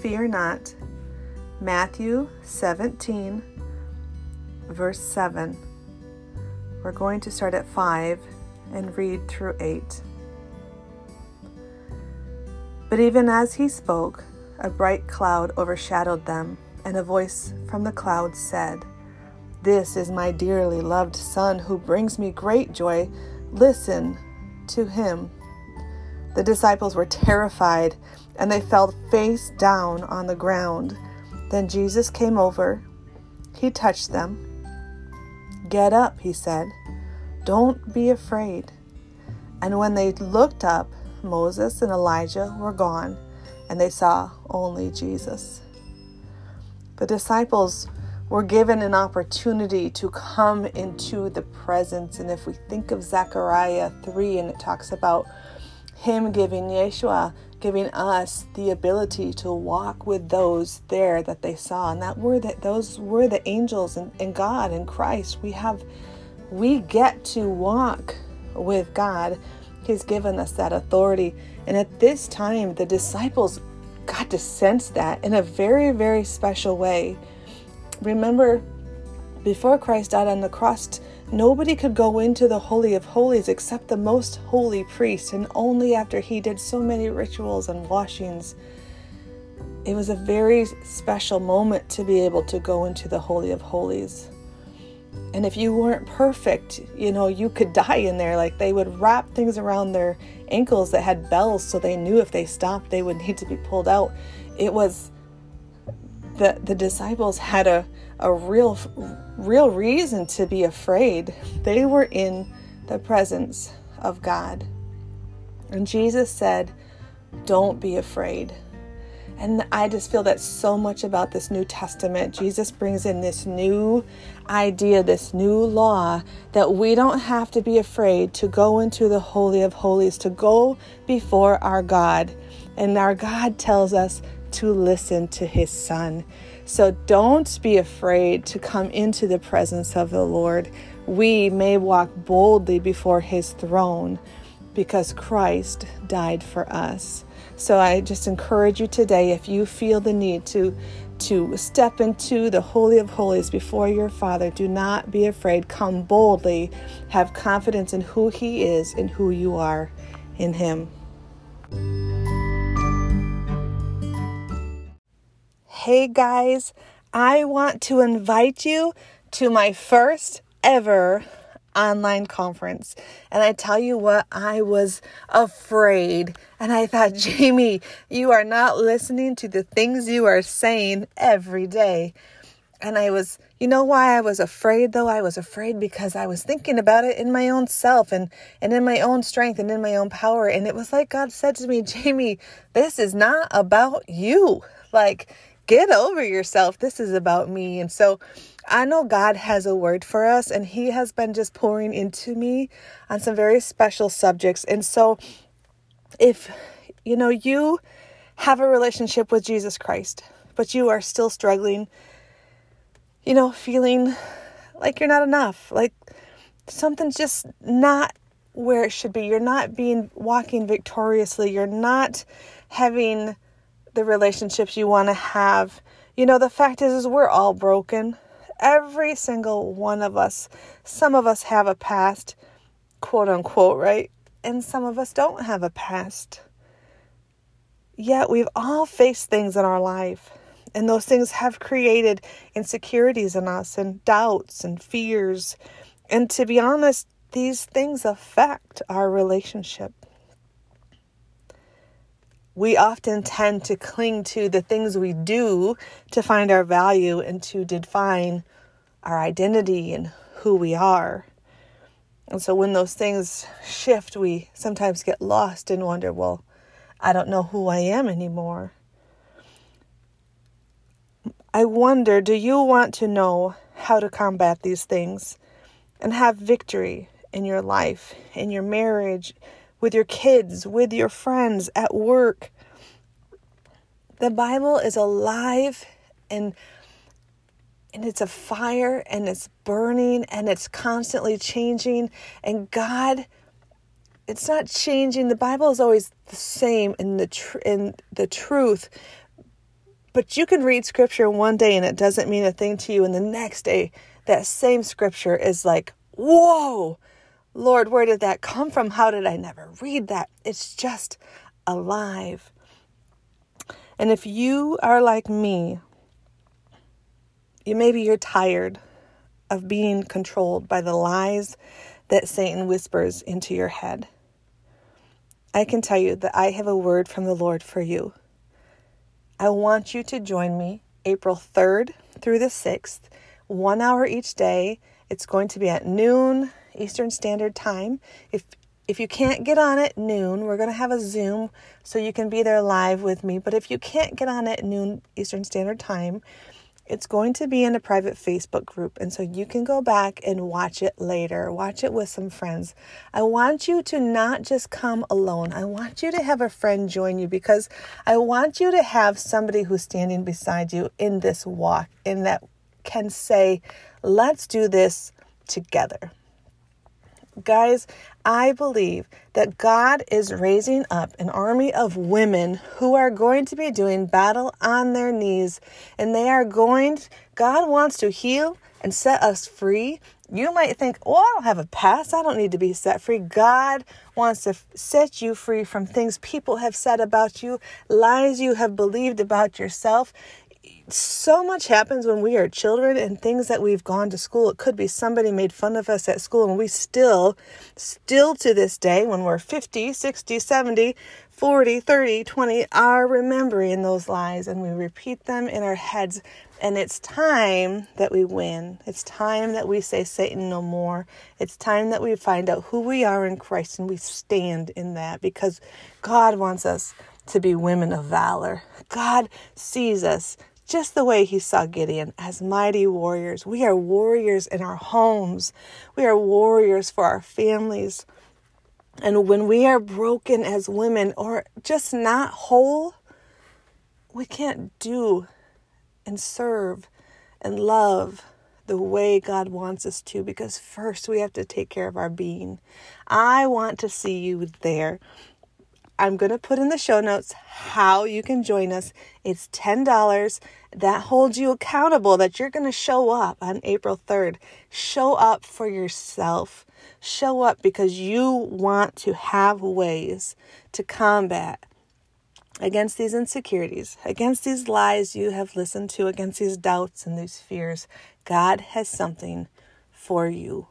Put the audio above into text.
Fear not. Matthew 17, verse 7. We're going to start at 5 and read through 8. But even as he spoke, a bright cloud overshadowed them, and a voice from the cloud said, This is my dearly loved Son who brings me great joy. Listen to him. The disciples were terrified and they fell face down on the ground. Then Jesus came over. He touched them. Get up, he said. Don't be afraid. And when they looked up, Moses and Elijah were gone, and they saw only Jesus. The disciples were given an opportunity to come into the presence. And if we think of Zechariah 3, and it talks about him giving Yeshua, giving us the ability to walk with those there that they saw. And that were that those were the angels and, and God and Christ. We have we get to walk with God He's given us that authority. And at this time, the disciples got to sense that in a very, very special way. Remember, before Christ died on the cross, nobody could go into the Holy of Holies except the most holy priest, and only after he did so many rituals and washings. It was a very special moment to be able to go into the Holy of Holies. And if you weren't perfect, you know, you could die in there. Like they would wrap things around their ankles that had bells so they knew if they stopped, they would need to be pulled out. It was the the disciples had a a real real reason to be afraid. They were in the presence of God. And Jesus said, "Don't be afraid." And I just feel that so much about this New Testament. Jesus brings in this new idea, this new law that we don't have to be afraid to go into the Holy of Holies, to go before our God. And our God tells us to listen to his Son. So don't be afraid to come into the presence of the Lord. We may walk boldly before his throne because Christ died for us. So I just encourage you today if you feel the need to to step into the holy of holies before your father, do not be afraid. Come boldly. Have confidence in who he is and who you are in him. Hey guys, I want to invite you to my first ever online conference. And I tell you what, I was afraid. And I thought, Jayme, you are not listening to the things you are saying every day. And I was, you know why I was afraid though? I was afraid because I was thinking about it in my own self and, and in my own strength and in my own power. And it was like God said to me, Jayme, this is not about you. Like, get over yourself. This is about me. And so I know God has a word for us, and He has been just pouring into me on some very special subjects. And so, if you know you have a relationship with Jesus Christ, but you are still struggling, you know, feeling like you're not enough, like something's just not where it should be. You're not being walking victoriously. You're not having the relationships you want to have. You know, the fact is, is we're all broken. Every single one of us. Some of us have a past, quote unquote, right? And some of us don't have a past. Yet we've all faced things in our life. And those things have created insecurities in us and doubts and fears. And to be honest, these things affect our relationship. We often tend to cling to the things we do to find our value and to define our identity and who we are. And so when those things shift, we sometimes get lost and wonder, well, I don't know who I am anymore. I wonder, do you want to know how to combat these things and have victory in your life, in your marriage, with your kids, with your friends, at work? The Bible is alive and and it's a fire and it's burning and it's constantly changing. And god it's not changing. The bible is always the same in the tr- in the truth. But you can read scripture one day and it doesn't mean a thing to you, and the next day, that same scripture is like, whoa, Lord, where did that come from? How did I never read that? It's just alive. And if you are like me, you maybe you're tired of being controlled by the lies that Satan whispers into your head. I can tell you that I have a word from the Lord for you. I want you to join me April 3rd through the 6th, one hour each day. It's going to be at noon Eastern Standard Time. If if you can't get on at noon, we're going to have a Zoom so you can be there live with me. But if you can't get on at noon Eastern Standard Time, it's going to be in a private Facebook group. And so you can go back and watch it later, watch it with some friends. I want you to not just come alone. I want you to have a friend join you because I want you to have somebody who's standing beside you in this walk and that can say, let's do this together. Guys, I believe that God is raising up an army of women who are going to be doing battle on their knees and they are going, God wants to heal and set us free. You might think, oh, I don't have a past. I don't need to be set free. God wants to set you free from things people have said about you, lies you have believed about yourself so much happens when we are children and things that we've gone to school. It could be somebody made fun of us at school, and we still, still to this day, when we're 50, 60, 70, 40, 30, 20, are remembering those lies and we repeat them in our heads. And it's time that we win. It's time that we say, Satan, no more. It's time that we find out who we are in Christ and we stand in that because God wants us to be women of valor. God sees us just the way he saw Gideon as mighty warriors. We are warriors in our homes, we are warriors for our families. And when we are broken as women or just not whole, we can't do and serve and love the way God wants us to because first we have to take care of our being. I want to see you there. I'm going to put in the show notes how you can join us. It's $10. That holds you accountable that you're going to show up on April 3rd. Show up for yourself. Show up because you want to have ways to combat against these insecurities, against these lies you have listened to, against these doubts and these fears. God has something for you.